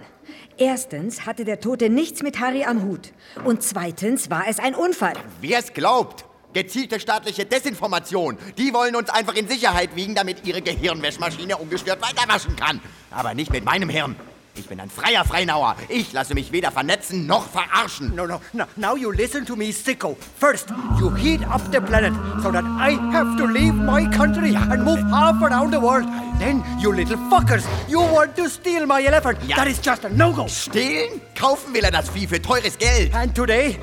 Erstens hatte der Tote nichts mit Harry am Hut. Und zweitens war es ein Unfall.
Wer es glaubt. Gezielte staatliche Desinformation. Die wollen uns einfach in Sicherheit wiegen, damit ihre Gehirnwäschmaschine ungestört weiterwaschen kann. Aber nicht mit meinem Hirn. Ich bin ein freier Freinauer. Ich lasse mich weder vernetzen noch verarschen.
No, no, no. Now you listen to me, sicko. First, you heat up the planet so that I have to leave my country and move half around the world. Then, you little fuckers, you want to steal my elephant.
Ja.
That is just a no-go.
Stehlen? Kaufen will er das Vieh für teures Geld.
And today,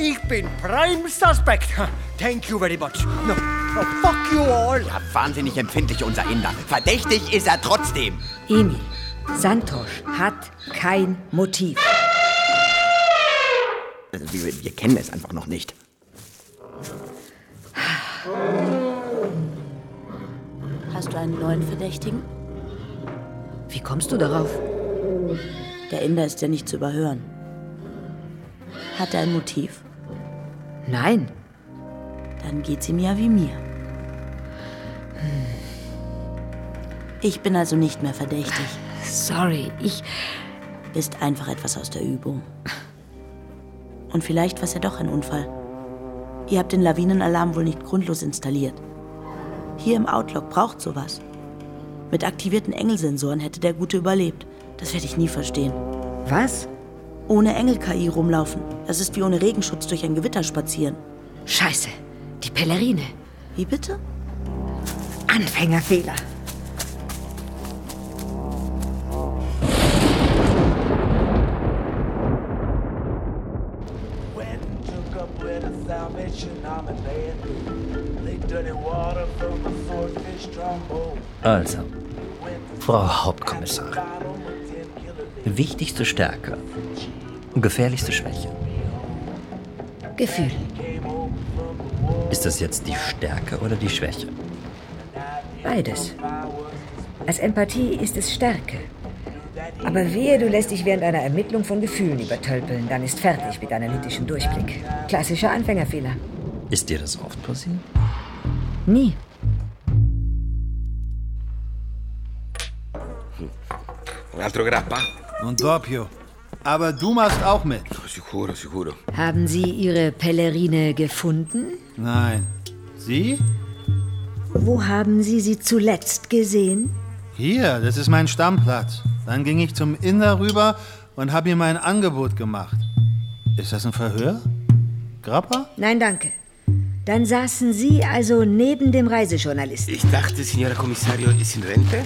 ich bin prime suspect. Thank you very much. No, no, fuck you all.
Ja, wahnsinnig empfindlich, unser Inder. Verdächtig ist er trotzdem.
Emil, Santosh hat kein Motiv.
Also, wir, wir kennen es einfach noch nicht.
Hast du einen neuen Verdächtigen?
Wie kommst du darauf?
Der Inder ist ja nicht zu überhören. Hat er ein Motiv?
Nein.
Dann geht's ihm ja wie mir. Ich bin also nicht mehr verdächtig.
Sorry, ich.
Bist einfach etwas aus der Übung. Und vielleicht war es ja doch ein Unfall. Ihr habt den Lawinenalarm wohl nicht grundlos installiert. Hier im Outlook braucht sowas. Mit aktivierten Engelsensoren hätte der Gute überlebt. Das werde ich nie verstehen.
Was?
Ohne Engel-KI rumlaufen. Das ist wie ohne Regenschutz durch ein Gewitter spazieren.
Scheiße, die Pellerine.
Wie bitte?
Anfängerfehler.
Also, Frau Hauptkommissarin. Wichtigste Stärke, gefährlichste Schwäche.
Gefühl.
Ist das jetzt die Stärke oder die Schwäche?
Beides. Als Empathie ist es Stärke. Aber wehe, du lässt dich während einer Ermittlung von Gefühlen übertölpeln, dann ist fertig mit analytischem Durchblick. Klassischer Anfängerfehler.
Ist dir das oft passiert?
Nie.
Un altro grappa?
Und doppio. Aber du machst auch mit.
Sicuro, sicuro.
Haben Sie Ihre Pellerine gefunden?
Nein. Sie?
Wo haben Sie sie zuletzt gesehen?
Hier, das ist mein Stammplatz. Dann ging ich zum Inder rüber und habe ihm mein Angebot gemacht. Ist das ein Verhör? Grappa?
Nein, danke. Dann saßen Sie also neben dem Reisejournalisten.
Ich dachte, Signora Commissario ist in Rente?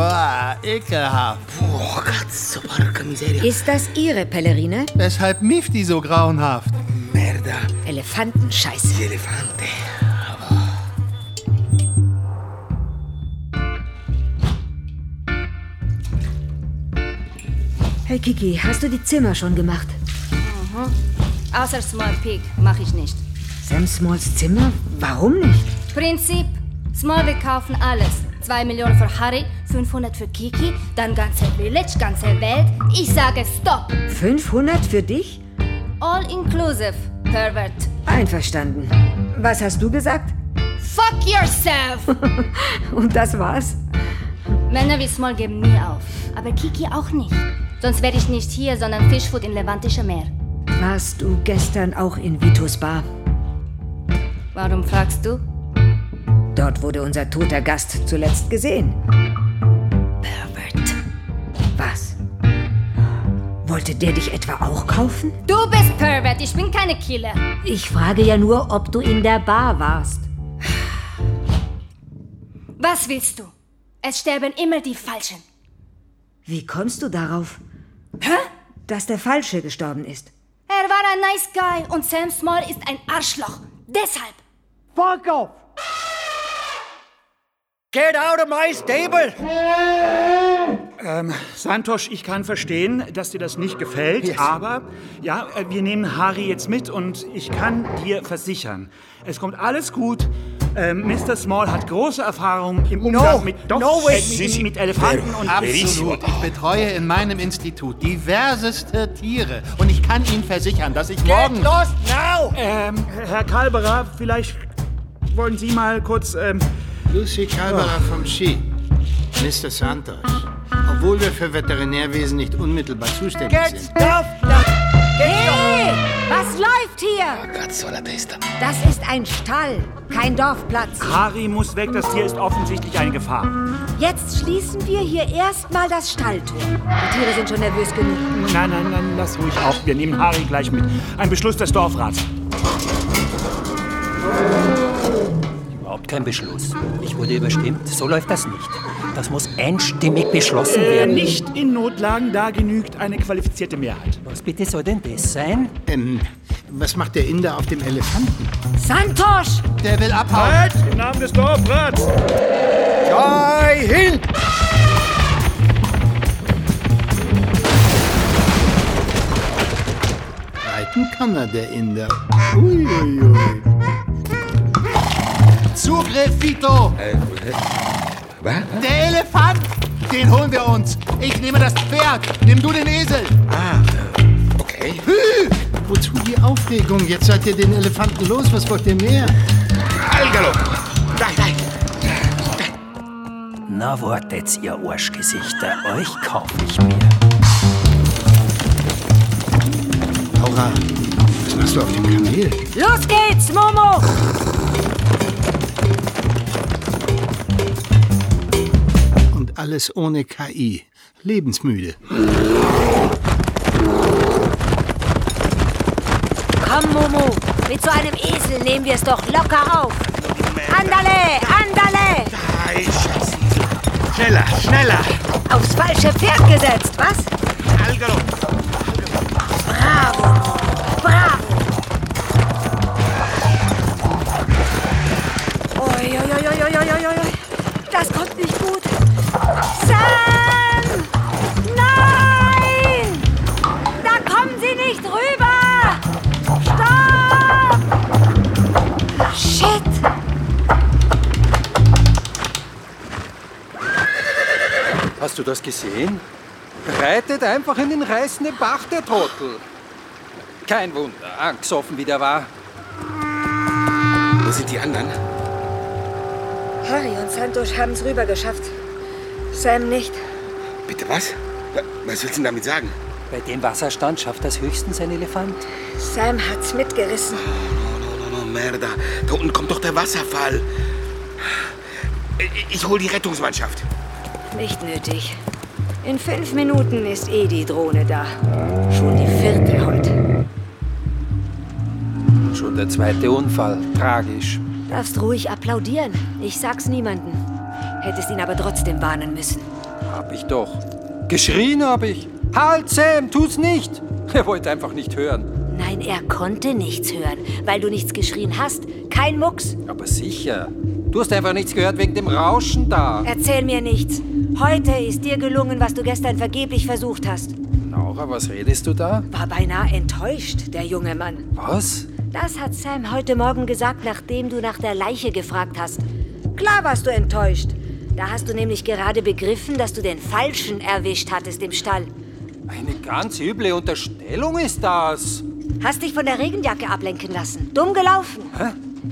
Boah, ekelhaft.
Boah, porca miseria.
Ist das Ihre Pellerine?
Weshalb mieft die so grauenhaft?
Merda.
Elefantenscheiße.
Die Elefante.
Hey Kiki, hast du die Zimmer schon gemacht?
Mhm. Außer Small Pig mache ich nicht.
Sam Smalls Zimmer? Warum nicht?
Prinzip. Small, wir kaufen alles. 2 Millionen für Harry, 500 für Kiki, dann ganze Village, ganze Welt. Ich sage Stopp.
500 für dich?
All inclusive, Pervert.
Einverstanden. Was hast du gesagt?
Fuck yourself!
Und das war's?
Männer wie Small geben nie auf. Aber Kiki auch nicht. Sonst wäre ich nicht hier, sondern Fischfood im Levantische Meer.
Warst du gestern auch in Vitos Bar?
Warum fragst du?
Dort wurde unser toter Gast zuletzt gesehen.
Pervert.
Was? Wollte der dich etwa auch kaufen?
Du bist Pervert, ich bin keine Killer.
Ich frage ja nur, ob du in der Bar warst.
Was willst du? Es sterben immer die Falschen.
Wie kommst du darauf?
Hä?
Dass der Falsche gestorben ist.
Er war ein nice guy und Sam Small ist ein Arschloch. Deshalb.
Fuck off! Get out of my stable!
Ähm, Santosh, ich kann verstehen, dass dir das nicht gefällt,
Yes.
aber ja, äh, wir nehmen Harry jetzt mit und ich kann dir versichern, es kommt alles gut. Ähm, Mr. Small hat große Erfahrung im Umgang
No,
mit, doch,
no way.
äh, mit, mit Elefanten und
Absolut. Ich betreue in meinem Institut diverseste Tiere und ich kann Ihnen versichern, dass ich morgen...
lost now!
Ähm, Herr Kalberer, vielleicht wollen Sie mal kurz. Ähm,
Lucy Calvera vom Ski. Mr. Santos. Obwohl wir für Veterinärwesen nicht unmittelbar zuständig
Get
sind.
stuff now!
Hey, was läuft hier?
Testa.
Das ist ein Stall, kein Dorfplatz.
Harry muss weg, das Tier ist offensichtlich eine Gefahr.
Jetzt schließen wir hier erstmal das Stalltor. Die Tiere sind schon nervös genug.
Nein, nein, nein, lass ruhig auf. Wir nehmen Harry gleich mit. Ein Beschluss des Dorfrats.
Überhaupt kein Beschluss. Ich wurde überstimmt. So läuft das nicht. Das muss einstimmig beschlossen
Äh,
werden.
nicht in Notlagen, da genügt eine qualifizierte Mehrheit.
Was bitte soll denn das sein?
Ähm, was macht der Inder auf dem Elefanten?
Santosh!
Der will abhauen.
Halt! Im Namen des Dorfrats!
Schei hin!
Reiten kann er, der Inder. Uiuiui.
Zugriff, Vito!
Äh, was?
Der Elefant! Den holen wir uns! Ich nehme das Pferd! Nimm du den Esel!
Ah, okay.
Hü! Wozu die Aufregung? Jetzt seid ihr den Elefanten los. Was wollt ihr mehr?
Al galop. Dai, dai.
Na, wartet, ihr Arschgesichter, euch kauf ich mir.
Laura, was machst du auf dem Kamel?
Los geht's, Momo!
Alles ohne KI. Lebensmüde.
Komm, Momo, mit so einem Esel nehmen wir es doch locker auf. Andale, andale!
Ei, Schatz. Schneller, schneller!
Aufs falsche Pferd gesetzt, was?
Algalo.
Bravo, bravo! Oi, oi, oi, oi, oi, oi, oi, oi. Das kommt nicht gut. Sam! Nein! Da kommen Sie nicht rüber! Stopp! Shit!
Hast du das gesehen? Reitet einfach in den reißenden Bach, der Trottel. Kein Wunder, angesoffen wie der war.
Wo sind die anderen?
Harry und Santos haben es rüber geschafft. Sam nicht.
Bitte was? Wa- Was willst du denn damit sagen?
Bei dem Wasserstand schafft das höchstens ein Elefant.
Sam hat's mitgerissen.
No, no, merda. Da unten kommt doch der Wasserfall. Ich- Ich hol die Rettungsmannschaft.
Nicht nötig. In fünf Minuten ist eh die Drohne da. Schon die vierte heute.
Schon der zweite Unfall. Tragisch.
Darfst ruhig applaudieren. Ich sag's niemandem. Hättest ihn aber trotzdem warnen müssen.
Hab ich doch. Geschrien hab ich. Halt, Sam, tu's nicht. Er wollte einfach nicht hören.
Nein, er konnte nichts hören, weil du nichts geschrien hast. Kein Mucks.
Aber sicher. Du hast einfach nichts gehört wegen dem Rauschen da.
Erzähl mir nichts. Heute ist dir gelungen, was du gestern vergeblich versucht hast.
Laura, was redest du da?
War beinahe enttäuscht, der junge Mann.
Was?
Das hat Sam heute Morgen gesagt, nachdem du nach der Leiche gefragt hast. Klar warst du enttäuscht. Da hast du nämlich gerade begriffen, dass du den Falschen erwischt hattest im Stall.
Eine ganz üble Unterstellung ist das.
Hast dich von der Regenjacke ablenken lassen. Dumm gelaufen.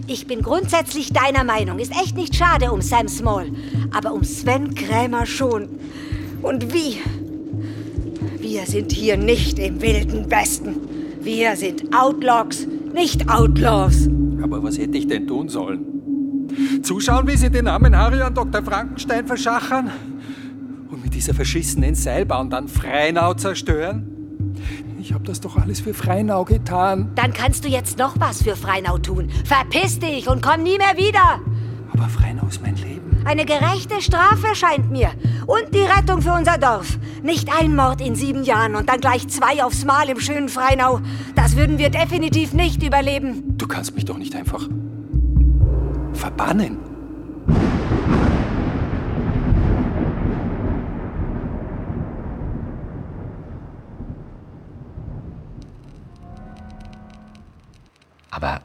Ich bin grundsätzlich deiner Meinung. Ist echt nicht schade um Sam Small. Aber um Sven Krämer schon. Und wie? Wir sind hier nicht im wilden Westen. Wir sind Outlaws, nicht Outlaws.
Aber was hätte ich denn tun sollen? Zuschauen, wie sie den armen Harry an Dr. Frankenstein verschachern? Und mit dieser verschissenen Seilbahn dann Freinau zerstören? Ich habe das doch alles für Freinau getan.
Dann kannst du jetzt noch was für Freinau tun. Verpiss dich und komm nie mehr wieder.
Aber Freinau ist mein Leben.
Eine gerechte Strafe scheint mir. Und die Rettung für unser Dorf. Nicht ein Mord in sieben Jahren und dann gleich zwei aufs Mal im schönen Freinau. Das würden wir definitiv nicht überleben.
Du kannst mich doch nicht einfach verbannen.
Aber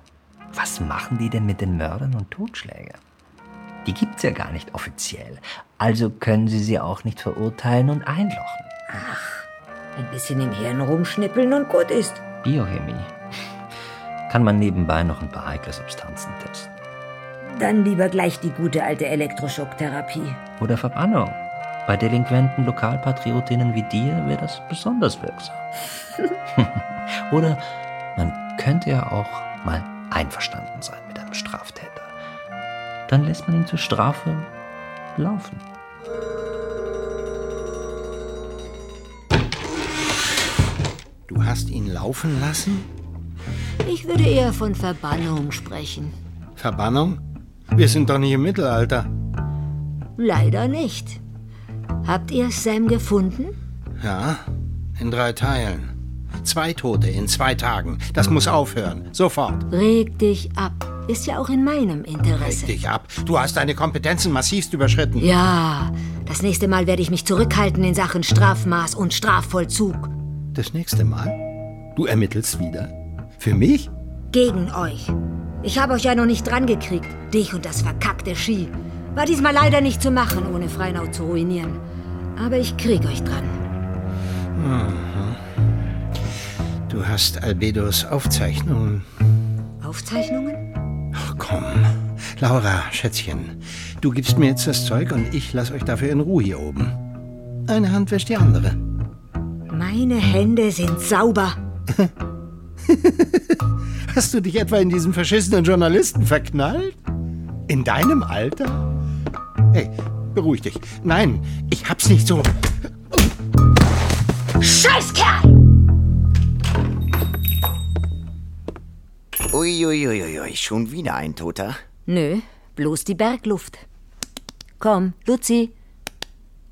was machen die denn mit den Mördern und Totschlägern? Die gibt's ja gar nicht offiziell. Also können sie sie auch nicht verurteilen und einlochen.
Ein bisschen im Hirn rumschnippeln und gut ist.
Biochemie. Kann man nebenbei noch ein paar heikle Substanzen testen.
Dann lieber gleich die gute alte Elektroschocktherapie.
Oder Verbannung. Bei delinquenten Lokalpatriotinnen wie dir wäre das besonders wirksam. Oder man könnte ja auch mal einverstanden sein mit einem Straftäter. Dann lässt man ihn zur Strafe laufen.
Du hast ihn laufen lassen?
Ich würde eher von Verbannung sprechen.
Verbannung? Wir sind doch nicht im Mittelalter.
Leider nicht. Habt ihr Sam gefunden?
Ja, in drei Teilen. Zwei Tote in zwei Tagen. Das muss aufhören. Sofort.
Reg dich ab. Ist ja auch in meinem Interesse.
Reg dich ab. Du hast deine Kompetenzen massivst überschritten.
Ja, das nächste Mal werde ich mich zurückhalten in Sachen Strafmaß und Strafvollzug.
Das nächste Mal? Du ermittelst wieder? Für mich?
Gegen euch. Ich habe euch ja noch nicht dran gekriegt. Dich und das verkackte Ski. War diesmal leider nicht zu machen, ohne Freinau zu ruinieren. Aber ich krieg euch dran.
Mhm. Du hast Albedos Aufzeichnungen.
Aufzeichnungen?
Ach komm, Laura, Schätzchen, du gibst mir jetzt das Zeug und ich lass euch dafür in Ruhe hier oben. Eine Hand wäscht die andere.
Meine Hände sind sauber.
Hast du dich etwa in diesen verschissenen Journalisten verknallt? In deinem Alter? Hey, beruhig dich. Nein, ich hab's nicht so.
Scheißkerl!
Uiuiuiui, schon wieder ein Toter?
Nö, bloß die Bergluft. Komm, Luzi.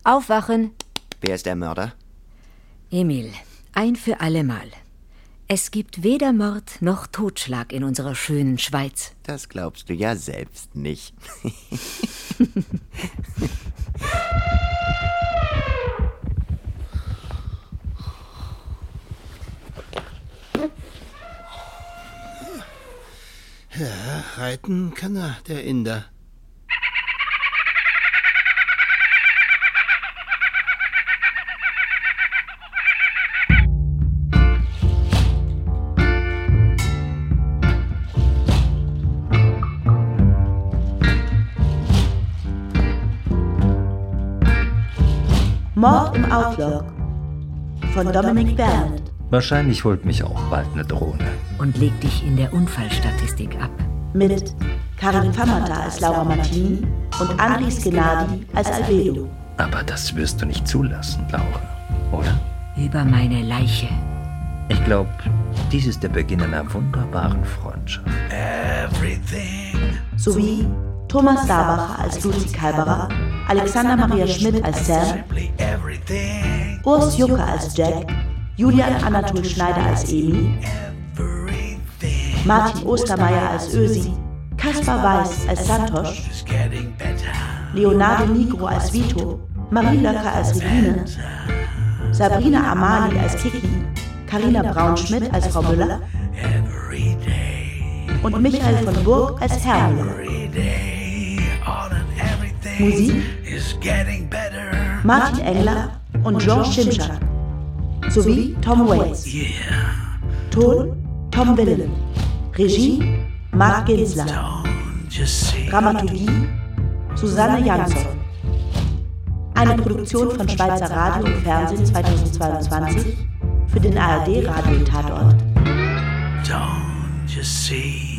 Aufwachen.
Wer ist der Mörder?
Emil, ein für allemal. Es gibt weder Mord noch Totschlag in unserer schönen Schweiz.
Das glaubst du ja selbst nicht.
Ja, reiten kann er, der Inder.
Mord im Outlook von Dominik Berndt.
Wahrscheinlich holt mich auch bald eine Drohne.
Und leg dich in der Unfallstatistik ab.
Mit Karin Famata als Laura Martini und Andris Gennadi als Albedo.
Aber das wirst du nicht zulassen, Laura, oder?
Über meine Leiche.
Ich glaube, dies ist der Beginn einer wunderbaren Freundschaft.
Everything.
Sowie Thomas Sabacher als Lucy Kalberer, Alexander Maria Schmidt als Sam. Urs Jucker als Jack, Julian Anatol Schneider als Emi, Martin Ostermeier als Ösi, Kaspar Weiß als Santosch,
It's getting better.
Leonardo Nigro als Vito, Marie Löcker als Regine, Sabrina Amali als Kiki, Karina Braun-Schmidt als Frau Müller. Und Michael von Burg als Herr Müller. Musik. Martin Engler und George Schimschak sowie Tom Waits. Ton Tom Willen. Regie Mark Ginsler. Dramaturgie Susanne Jansson. Eine Produktion von Schweizer Radio und Fernsehen 2022 für den ARD Radio Tatort.
Don't you see?